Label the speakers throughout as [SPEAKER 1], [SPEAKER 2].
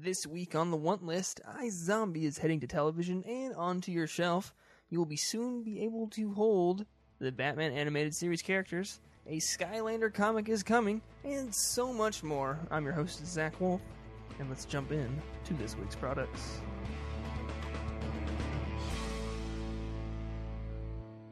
[SPEAKER 1] This week on the want list, iZombie is heading to television and onto your shelf. You will be soon be able to hold the Batman animated series characters. A Skylander comic is coming, and so much more. I'm your host, Zach Wolf, and let's jump in to this week's products.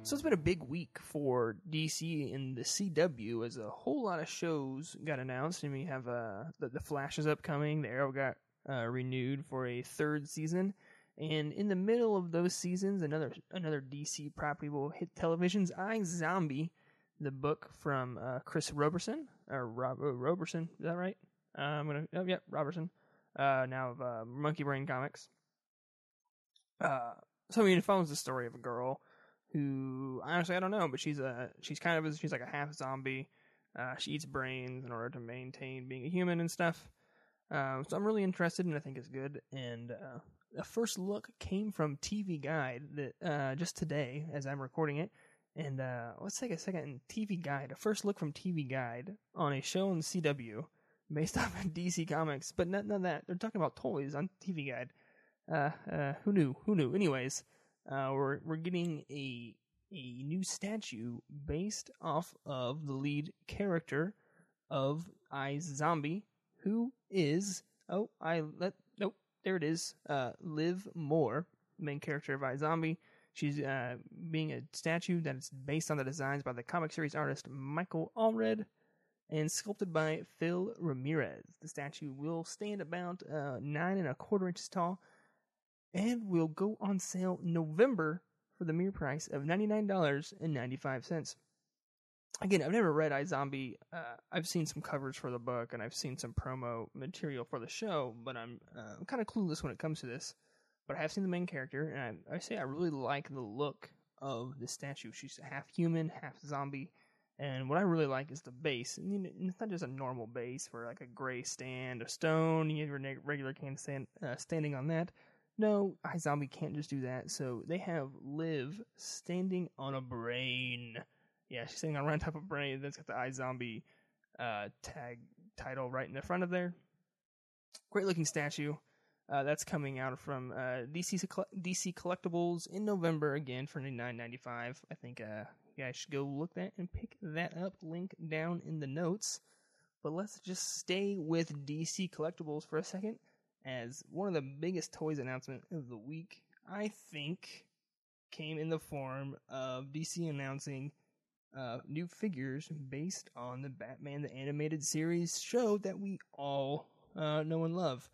[SPEAKER 1] So it's been a big week for DC and the CW as a whole lot of shows got announced. And we have uh, the, the Flash is upcoming, the Arrow got uh, renewed for a third season. And in the middle of those seasons, another another DC property will hit televisions. I Zombie, the book from uh, Chris Roberson or Rob, oh, Roberson, is that right? Uh, I'm gonna oh yeah Robertson. Uh, now of uh, Monkey Brain Comics. Uh, so I mean, it follows the story of a girl who honestly I don't know, but she's a she's kind of a, she's like a half zombie. She eats brains in order to maintain being a human and stuff. Uh, so I'm really interested, and I think it's good. And uh, a first look came from TV Guide that uh, just today, as I'm recording it. And uh, let's take a second. TV Guide, a first look from TV Guide on a show on CW based off of DC Comics, but of that. They're talking about toys on TV Guide. Uh, uh, who knew? Who knew? Anyways, we're we're getting a a new statue based off of the lead character of iZombie, who is oh I let nope there it is uh Liv Moore main character of iZombie. She's uh being a statue that is based on the designs by the comic series artist Michael Allred and sculpted by Phil Ramirez. The statue will stand about uh nine and a quarter inches tall and will go on sale November for the mere price of $99.95 again, I've never read iZombie. Uh, I've seen some covers for the book and I've seen some promo material for the show, but I'm, uh, kind of clueless when it comes to this. But I have seen the main character, and I, I say I really like the look of the statue. She's half human, half zombie. And what I really like is the base. And, it's not just a normal base for like a gray stand, a stone. You have your regular can stand uh, standing on that. No, iZombie can't just do that. So they have Liv standing on a brain yeah, she's sitting on one type of brain that's got the iZombie uh, tag title right in the front of there. Great looking statue. Uh, that's coming out from uh, DC DC Collectibles in November again for nine ninety five. I think uh, you guys should go look that and pick that up. Link down in the notes. But let's just stay with DC Collectibles for a second, as one of the biggest toys announcement of the week, I think, came in the form of DC announcing uh, new figures based on the Batman the Animated Series show that we all uh, know and love.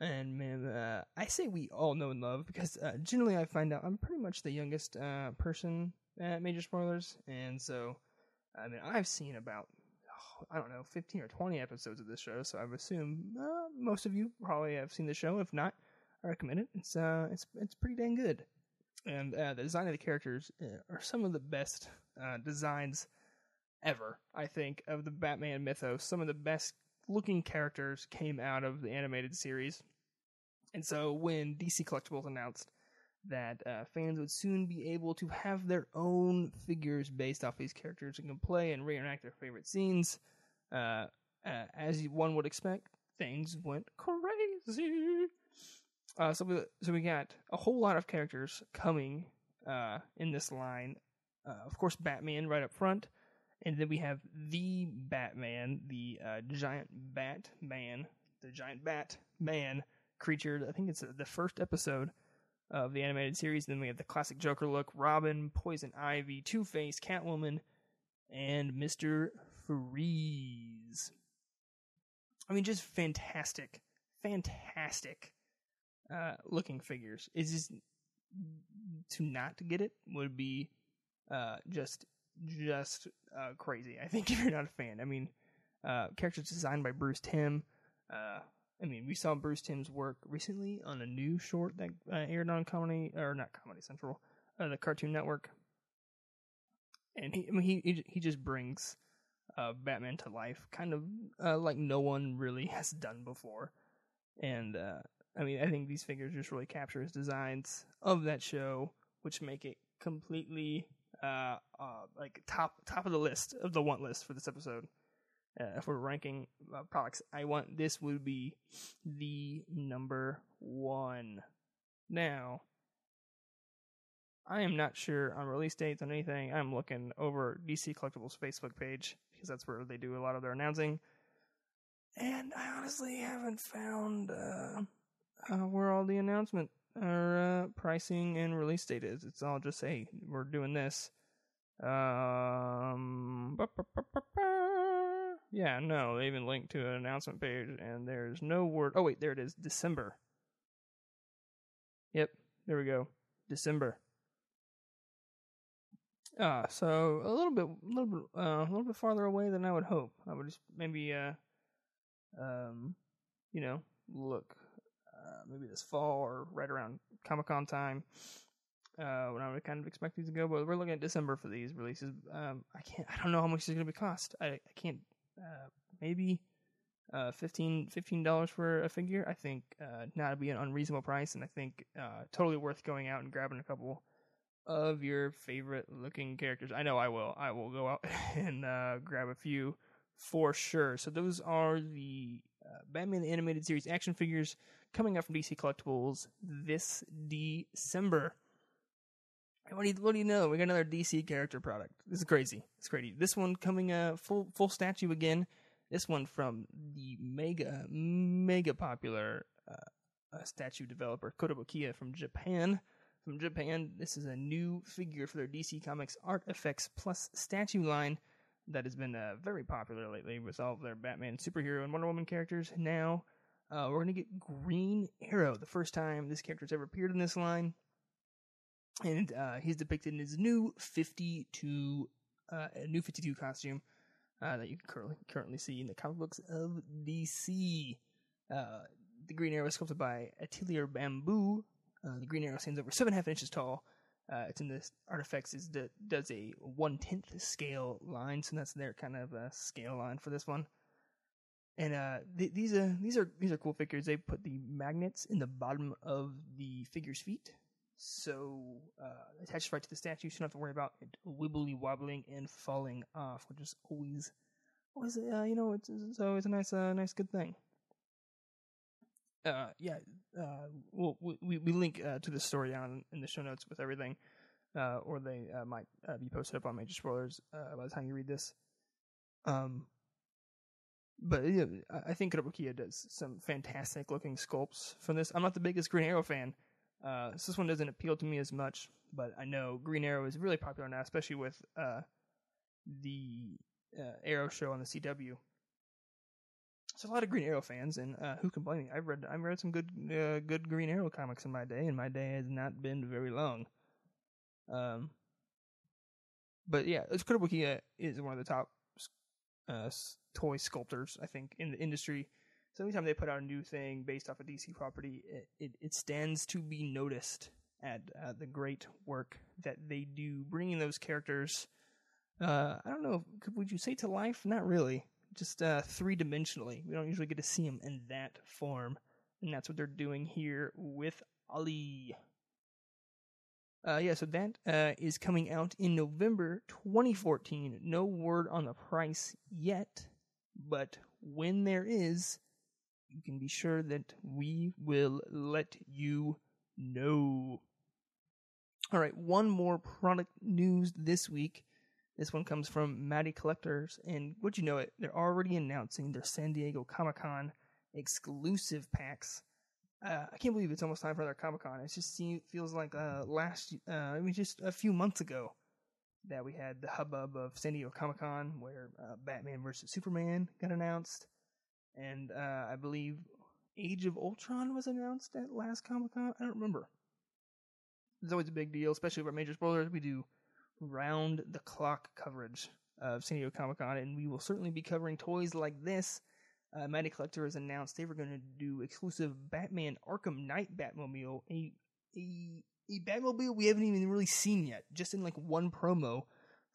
[SPEAKER 1] And man, uh, I say we all know and love because uh, generally I find out I'm pretty much the youngest uh, person at Major Spoilers, and so I mean I've seen about oh, I don't know 15 or 20 episodes of this show, so I assume uh, most of you probably have seen the show. If not, I recommend it. It's it's it's pretty dang good and the design of the characters are some of the best uh, designs ever. I think of the Batman mythos. Some of the best looking characters came out of the animated series, and so when DC Collectibles announced that uh, fans would soon be able to have their own figures based off these characters and can play and reenact their favorite scenes, uh, uh, as one would expect, things went crazy. Uh, so we so we got a whole lot of characters coming uh, in this line. Uh, of course, Batman right up front, and then we have the Batman, the uh, giant Bat Man, the giant Bat Man creature. I think it's the first episode of the animated series. Then we have the classic Joker look: Robin, Poison Ivy, Two Face, Catwoman, and Mister Freeze. I mean, just fantastic, fantastic uh, looking figures. Is to not get it would be uh, just just uh, crazy. I think if you're not a fan, I mean, uh, characters designed by Bruce Timm. Uh, I mean, we saw Bruce Timm's work recently on a new short that uh, aired on Comedy or not Comedy Central, uh, the Cartoon Network, and he I mean, he he just brings uh, Batman to life, kind of uh, like no one really has done before. And uh, I mean, I think these figures just really capture his designs of that show, which make it completely uh, uh, like top top of the list of the want list for this episode. Uh, if we're ranking uh, products, I want this would be the number one. Now, I am not sure on release dates on anything. I'm looking over DC Collectibles Facebook page because that's where they do a lot of their announcing. And I honestly haven't found uh, uh, where all the announcement or uh, pricing and release date is. It's all just hey, we're doing this. Um, yeah, no, they even linked to an announcement page, and there's no word. Oh wait, there it is, December. Yep, there we go, December. Uh, so a little bit, a little bit, uh, a little bit farther away than I would hope. I would just maybe, uh, um, you know, look, maybe this fall or right around Comic Con time, uh, when I would kind of expect these to go. But we're looking at December for these releases. Um, I can't, I don't know how much it's going to be cost. I, I can't, uh, maybe, uh, 15 dollars for a figure. I think uh, not be an unreasonable price, and I think uh, totally worth going out and grabbing a couple of your favorite looking characters. I know I will. I will go out and uh, grab a few for sure. So those are the uh, Batman the Animated Series action figures coming out from DC Collectibles this December. And what do you what do you know? We got another DC character product. This is crazy. It's crazy. This one coming uh full full statue again. This one from the mega mega popular uh, uh, statue developer Kotobukiya from Japan from Japan. This is a new figure for their DC Comics ARTFX+ statue line that has been uh, very popular lately with all of their Batman, superhero, and Wonder Woman characters. Now, uh, we're going to get Green Arrow, the first time this character's ever appeared in this line. And uh, he's depicted in his new 52, uh, new 52 costume uh, that you can currently, currently see in the comic books of DC. Uh, the Green Arrow is sculpted by Atelier Bamboo, uh, the Green Arrow stands over seven and a half inches tall. It's in the ARTFX is the, does a one tenth scale line, so that's their kind of scale line for this one. And uh, th- these are these are these are cool figures. They put the magnets in the bottom of the figure's feet, so uh, attached right to the statue. You don't have to worry about it wibbly wobbling and falling off, which is always always uh, you know it's, it's always a nice uh, nice good thing uh, yeah, uh, we'll, we we link uh, to the story down in the show notes with everything, uh, or they uh, might uh, be posted up on Major Spoilers uh, by the time you read this. Um, but yeah, I think Kotobukiya does some fantastic looking sculpts from this. I'm not the biggest Green Arrow fan, uh, so this one doesn't appeal to me as much. But I know Green Arrow is really popular now, especially with uh, the uh, Arrow show on the CW. There's a lot of Green Arrow fans, and uh, who can blame me? I've read I've read some good uh, good Green Arrow comics in my day, and my day has not been very long. Um, but yeah, Kotobukiya is one of the top uh, toy sculptors I think in the industry. So anytime they put out a new thing based off a DC property, it, it, it stands to be noticed at uh, the great work that they do, bringing those characters. Uh, I don't know, could, would you say to life? Not really just uh, three dimensionally. We don't usually get to see them in that form, and that's what they're doing here with Ali. Uh, yeah, so that uh, is coming out in November 2014. No word on the price yet, but when there is, you can be sure that we will let you know. All right, one more product news this week. This one comes from Matty Collectors, and would you know it, they're already announcing their San Diego Comic Con exclusive packs. Uh, I can't believe it's almost time for their Comic Con. It just seems, feels like uh, last, uh, I mean, just a few months ago that we had the hubbub of San Diego Comic Con where uh, Batman vs Superman got announced, and uh, I believe Age of Ultron was announced at last Comic Con. I don't remember. It's always a big deal, especially for major spoilers. We do round the clock coverage of San Diego Comic Con, and we will certainly be covering toys like this uh, Collector has announced they were going to do exclusive Batman Arkham Knight Batmobile, a a a Batmobile we haven't even really seen yet, just in like one promo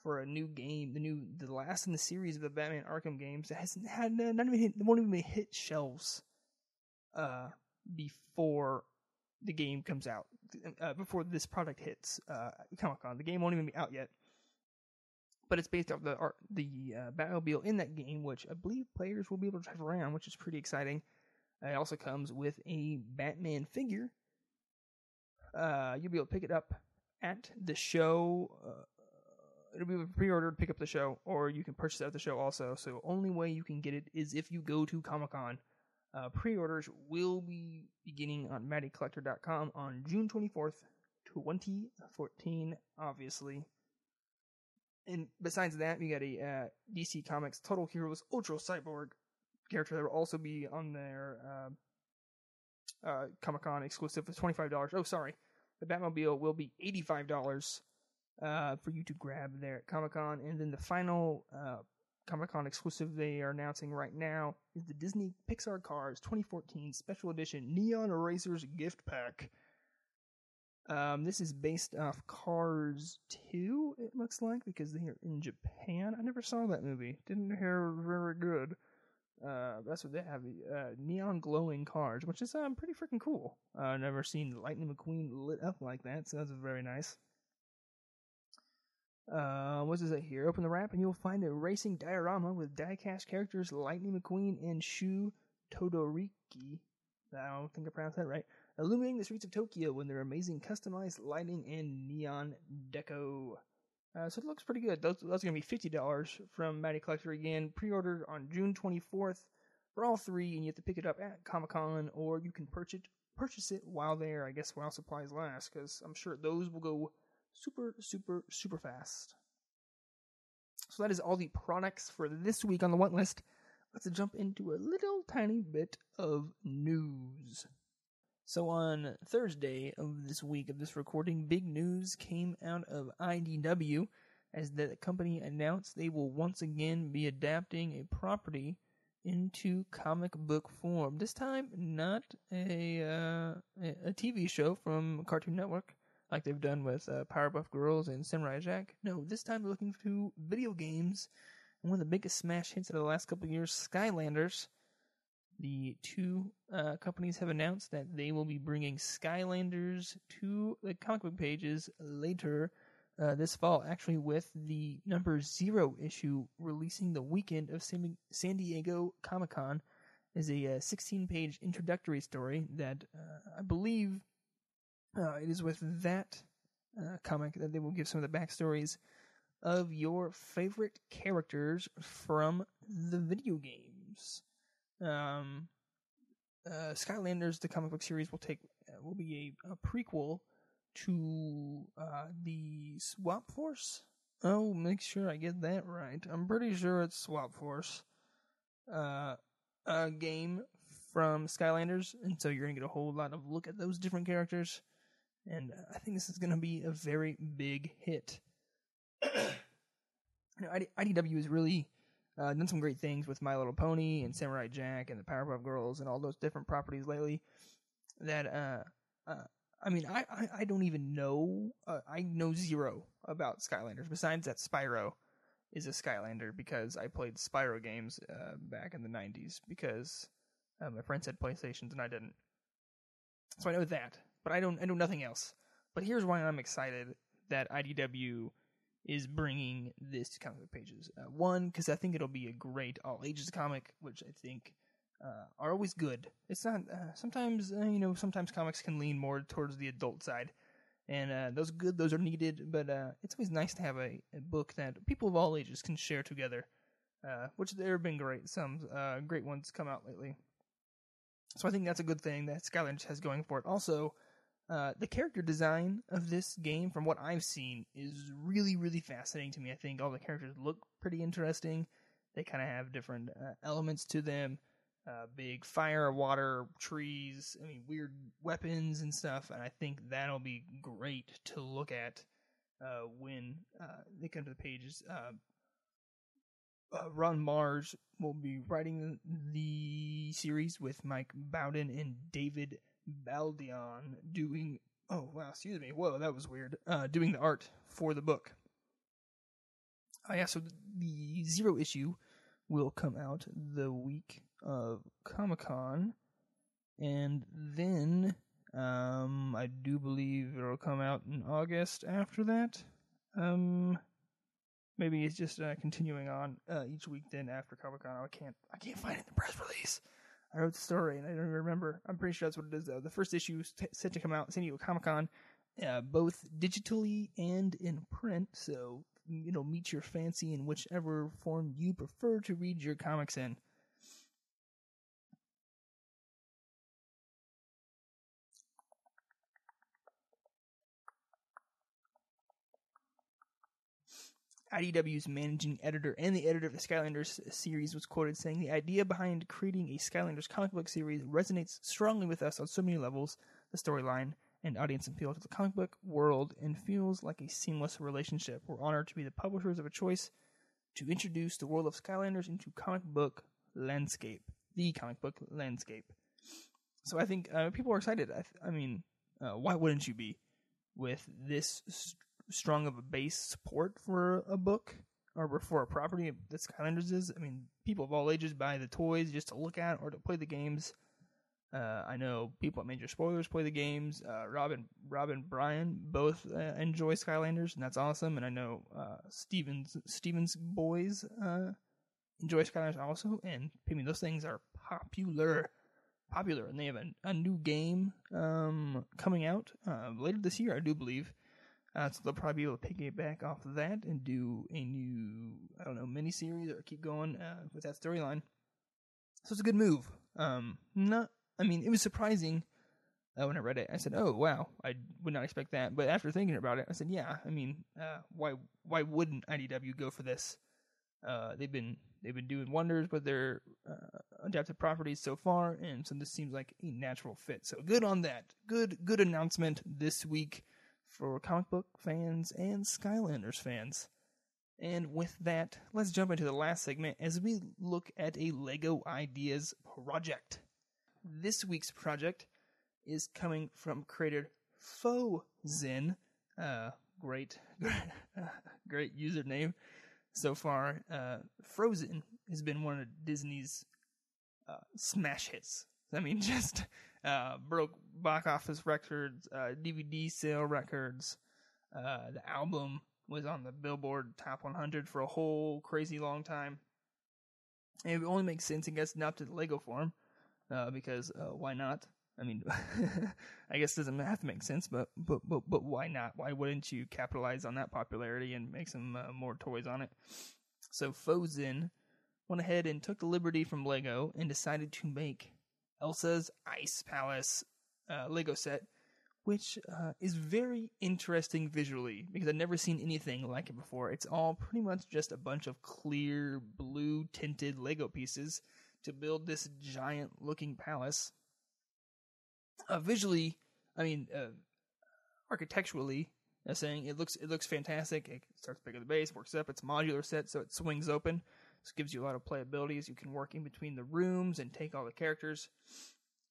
[SPEAKER 1] for a new game, the new the last in the series of the Batman Arkham games that hasn't had not even hit, won't even hit shelves uh, before the game comes out, uh, before this product hits uh, Comic Con. The game won't even be out yet but it's based off the art, the uh, Batmobile in that game, which I believe players will be able to drive around, which is pretty exciting. it also comes with a Batman figure. Uh, you'll be able to pick it up at the show. Uh, it'll be a pre-ordered, to pick up the show, or you can purchase it at the show also. So only way you can get it is if you go to Comic Con. Uh, pre-orders will be beginning on MattyCollector.com on June 24th, 2014. Obviously, and besides that, we got a uh, DC Comics Total Heroes Ultra Cyborg character that will also be on their uh, uh, Comic Con exclusive for twenty five dollars. Oh, sorry, the Batmobile will be eighty five dollars uh, for you to grab there at Comic Con, and then the final uh, Comic Con exclusive they are announcing right now is the Disney Pixar Cars 2014 Special Edition Neon Erasers Gift Pack. Um, this is based off Cars 2, it looks like, because they're in Japan. I never saw that movie. Didn't hear very good. Uh, that's what they have. Uh, neon glowing cars, which is um, pretty freaking cool. i Uh, never seen Lightning McQueen lit up like that, so that's very nice. Uh, what does it here? Open the wrap and you'll find a racing diorama with die-cast characters Lightning McQueen and Shu Todoroki. I don't think I pronounced that right illuminating the streets of Tokyo in their amazing customized lighting and neon deco. Uh, so it looks pretty good. Those, those are going to be $50 from Matty Collector again. Pre-ordered on June 24th for all three, and you have to pick it up at Comic-Con, or you can purchase it, purchase it while there, I guess, while supplies last, because I'm sure those will go super, super, super fast. So that is all the products for this week on the want list. Let's jump into a little tiny bit of news. So on Thursday of this week of this recording, big news came out of IDW as the company announced they will once again be adapting a property into comic book form. This time, not a uh, a TV show from Cartoon Network like they've done with uh, Powerpuff Girls and Samurai Jack. No, this time they're looking to video games. One of the biggest smash hits of the last couple years, Skylanders. The two uh, companies have announced that they will be bringing Skylanders to the comic book pages later uh, this fall, actually, with the number zero issue releasing the weekend of San Diego Comic Con is a 16 uh, page introductory story that uh, I believe uh, it is with that uh, comic that they will give some of the backstories of your favorite characters from the video games. Um, uh, Skylanders, the comic book series, will take uh, will be a, a prequel to uh, the Swap Force. Oh, make sure I get that right. I'm pretty sure it's Swap Force. Uh, a game from Skylanders, and so you're gonna get a whole lot of look at those different characters. And uh, I think this is gonna be a very big hit. Know, IDW has really uh, done some great things with My Little Pony and Samurai Jack and the Powerpuff Girls and all those different properties lately. That uh, uh I mean, I, I, I don't even know. Uh, I know zero about Skylanders. Besides that, Spyro is a Skylander because I played Spyro games uh, back in the '90s because uh, my friends had PlayStations and I didn't. So I know that, but I don't. I know nothing else. But here's why I'm excited that IDW is bringing this to comic book pages. Uh, one, because I think it'll be a great all ages comic, which I think uh, are always good. It's not uh, sometimes uh, you know sometimes comics can lean more towards the adult side, and uh, those good, those are needed. But uh, it's always nice to have a, a, book that people of all ages can share together, which there have been great some great ones come out lately. So I think that's a good thing that Skylanders has going for it. Also, uh, the character design of this game, from what I've seen, is really, really fascinating to me. I think all the characters look pretty interesting. They kind of have different uh, elements to them uh, big fire, water, trees, I mean, weird weapons and stuff. And I think that'll be great to look at uh, when uh, they come to the pages. Ron Marz will be writing the series with Mike Bowden and David Baldeon doing. Oh wow, excuse me. Whoa, that was weird. Uh, doing the art for the book. Uh, yeah, so the zero issue will come out the week of Comic Con, and then um, I do believe it'll come out in August after that. Um, maybe it's just uh, continuing on uh, each week. Then after Comic Con, I can't I can't find it in the press release. I wrote the story and I don't even remember. I'm pretty sure that's what it is though. The first issue is t- set to come out San Diego Comic Con, uh, both digitally and in print. So you know, meet your fancy in whichever form you prefer to read your comics in. IDW's managing editor and the editor of the Skylanders series was quoted saying, The idea behind creating a Skylanders comic book series resonates strongly with us on so many levels the storyline and audience appeal to the comic book world and feels like a seamless relationship. We're honored to be the publishers of a choice to introduce the world of Skylanders into comic book landscape, the comic book landscape. So I think uh, people are excited. I, th- I mean, uh, why wouldn't you be with this strong of a base support for a book or for a property that Skylanders is. I mean, people of all ages buy the toys just to look at or to play the games. Uh, I know people at Major Spoilers play the games. Uh, Rob and Rob and Brian both uh, enjoy Skylanders, and that's awesome. And I know uh, Stevens Stevens boys uh, enjoy Skylanders also. And I mean, those things are popular, popular, and they have a, a new game um, coming out uh, later this year, I do believe. Uh, so they'll probably be able to piggyback off of that and do a new, I don't know, miniseries or keep going uh, with that storyline. So it's a good move. Um, not, I mean, it was surprising uh, when I read it. I said, "Oh wow, I would not expect that." But after thinking about it, I said, "Yeah, I mean, uh, why why wouldn't IDW go for this? Uh, they've been they've been doing wonders with their uh, adapted properties so far, and so this seems like a natural fit. So good on that. Good good announcement this week." For comic book fans and Skylanders fans. And with that, let's jump into the last segment as we look at a LEGO Ideas project. This week's project is coming from creator Fozin. Uh, great, great username so far. Uh, Frozen has been one of Disney's uh, smash hits. I mean, just uh, broke box office records, uh, DVD sale records. Uh, the album was on the Billboard Top 100 for a whole crazy long time. And it only makes sense, I guess, not to the Lego form, uh, because uh, why not? I mean, I guess doesn't have to make sense, but but but but why not? Why wouldn't you capitalize on that popularity and make some uh, more toys on it? So Fozin went ahead and took the liberty from Lego and decided to make Elsa's Ice Palace uh, Lego set, which uh, is very interesting visually because I've never seen anything like it before. It's all pretty much just a bunch of clear blue tinted Lego pieces to build this giant looking palace. Uh, visually, I mean, uh, architecturally, uh, saying it looks it looks fantastic. It starts big at the base, works up. It's modular set, so it swings open. This gives you a lot of playability as you can work in between the rooms and take all the characters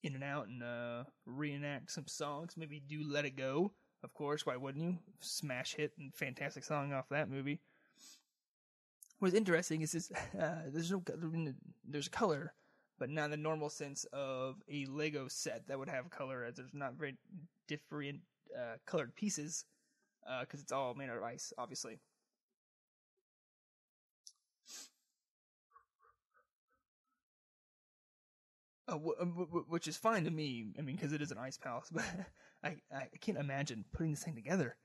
[SPEAKER 1] in and out and uh, reenact some songs. Maybe do Let It Go, of course. Why wouldn't you? Smash hit and fantastic song off that movie. What's interesting is this, uh, there's no there's color, but not the normal sense of a Lego set that would have color, as there's not very different uh, colored pieces because uh, it's all made out of ice, obviously. Uh, which is fine to me. I mean, because it is an ice palace, but I, I can't imagine putting this thing together.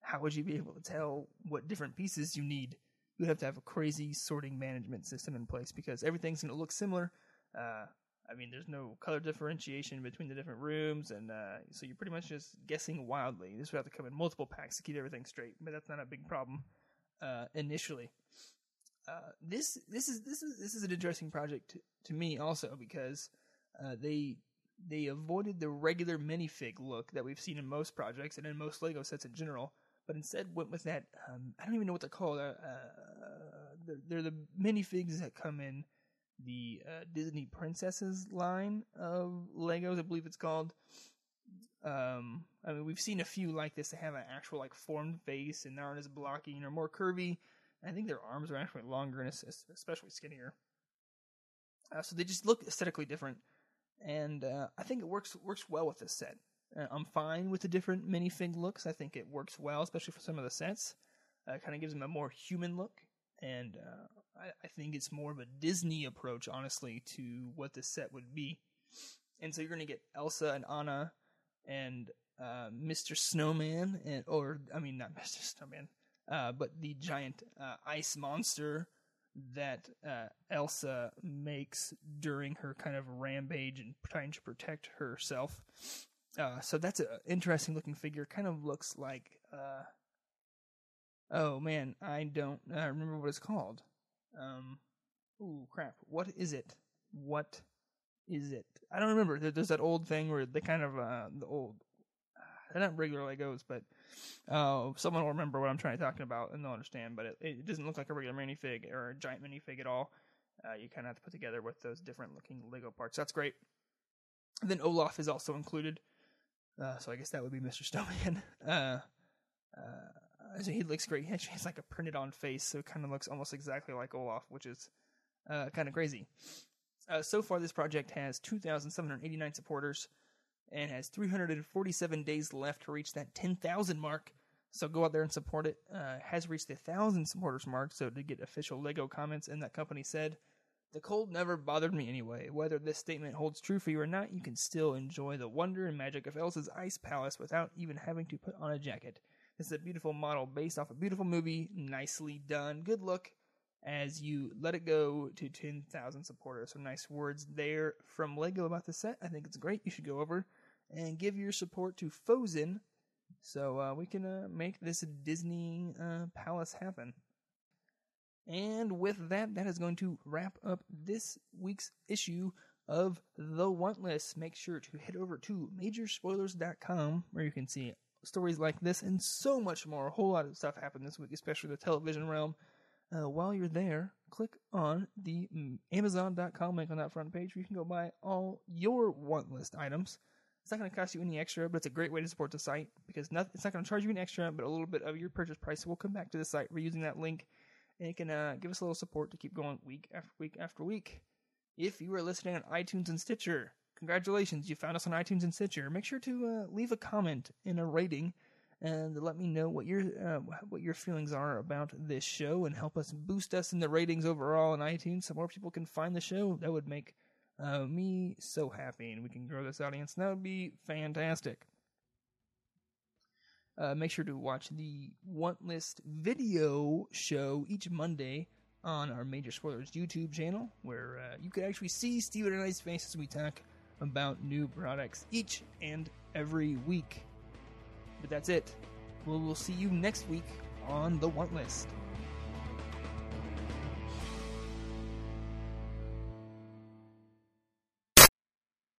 [SPEAKER 1] How would you be able to tell what different pieces you need? You'd have to have a crazy sorting management system in place because everything's going to look similar. Uh, I mean, there's no color differentiation between the different rooms, and uh, so you're pretty much just guessing wildly. This would have to come in multiple packs to keep everything straight, but that's not a big problem uh, initially. Uh, this this is this is this is an interesting project to, to me also because uh, they they avoided the regular minifig look that we've seen in most projects and in most Lego sets in general, but instead went with that um, I don't even know what they're called uh, uh, they're, they're the minifigs that come in the uh, Disney Princesses line of Legos, I believe it's called. Um, I mean, we've seen a few like this that have an actual like formed face and aren't as blocky and are more curvy. I think their arms are actually longer and especially skinnier. Uh, so they just look aesthetically different, and uh, I think it works works well with this set. Uh, I'm fine with the different minifig looks. I think it works well, especially for some of the sets. Uh, kind of gives them a more human look, and uh, I, I, think it's more of a Disney approach, honestly, to what this set would be. And so you're going to get Elsa and Anna and uh, Mr. Snowman, and or I mean not Mr. Snowman, uh, but the giant ice monster that uh, Elsa makes during her kind of rampage and trying to protect herself. Uh, so that's an interesting looking figure. Kind of looks like. Uh, oh man, I don't remember what it's called. Um, ooh, crap. What is it? What is it? I don't remember. There's that old thing where they kind of uh, the old. They're not regular Legos, but uh, someone will remember what I'm trying to talk about and they'll understand. But it, it doesn't look like a regular minifig or a giant minifig at all. Uh, you kind of have to put together with those different looking Lego parts. That's great. And then Olaf is also included. Uh, so I guess that would be Mr. Snowman. Uh, uh, so he looks great. He actually has like a printed on face, so it kind of looks almost exactly like Olaf, which is uh, kind of crazy. Uh, so far, this project has 2,789 supporters and has 347 days left to reach that 10,000 mark. So go out there and support it. Uh, has reached the thousand supporters mark. So to get official Lego comments, and that company said, "The cold never bothered me anyway. Whether this statement holds true for you or not, you can still enjoy the wonder and magic of Elsa's ice palace without even having to put on a jacket. This is a beautiful model based off a beautiful movie, nicely done. Good look." As you let it go to 10,000 supporters. So nice words there from Lego about the set. I think it's great. You should go over and give your support to Frozen so uh, we can uh, make this Disney uh, palace happen. And with that, that is going to wrap up this week's issue of The Want List. Make sure to head over to majorspoilers.com where you can see stories like this and so much more. A whole lot of stuff happened this week, especially the television realm uh, while you're there, click on the Amazon.com link on that front page where you can go buy all your want list items. It's not going to cost you any extra, but it's a great way to support the site because not, it's not going to charge you any extra, but a little bit of your purchase price will come back to the site. We're using that link, and it can uh, give us a little support to keep going week after week after week. If you are listening on iTunes and Stitcher, congratulations, you found us on iTunes and Stitcher. Make sure to uh, leave a comment and a rating and let me know what your uh, what your feelings are about this show and help us boost us in the ratings overall on iTunes so more people can find the show. That would make uh, me so happy, and we can grow this audience. That would be fantastic. Uh, make sure to watch the Want List video show each Monday on our Major Spoilers YouTube channel, where uh, you can actually see Steven and I's faces we talk about new products each and every week. But that's it. We'll, see you next week on the Want List.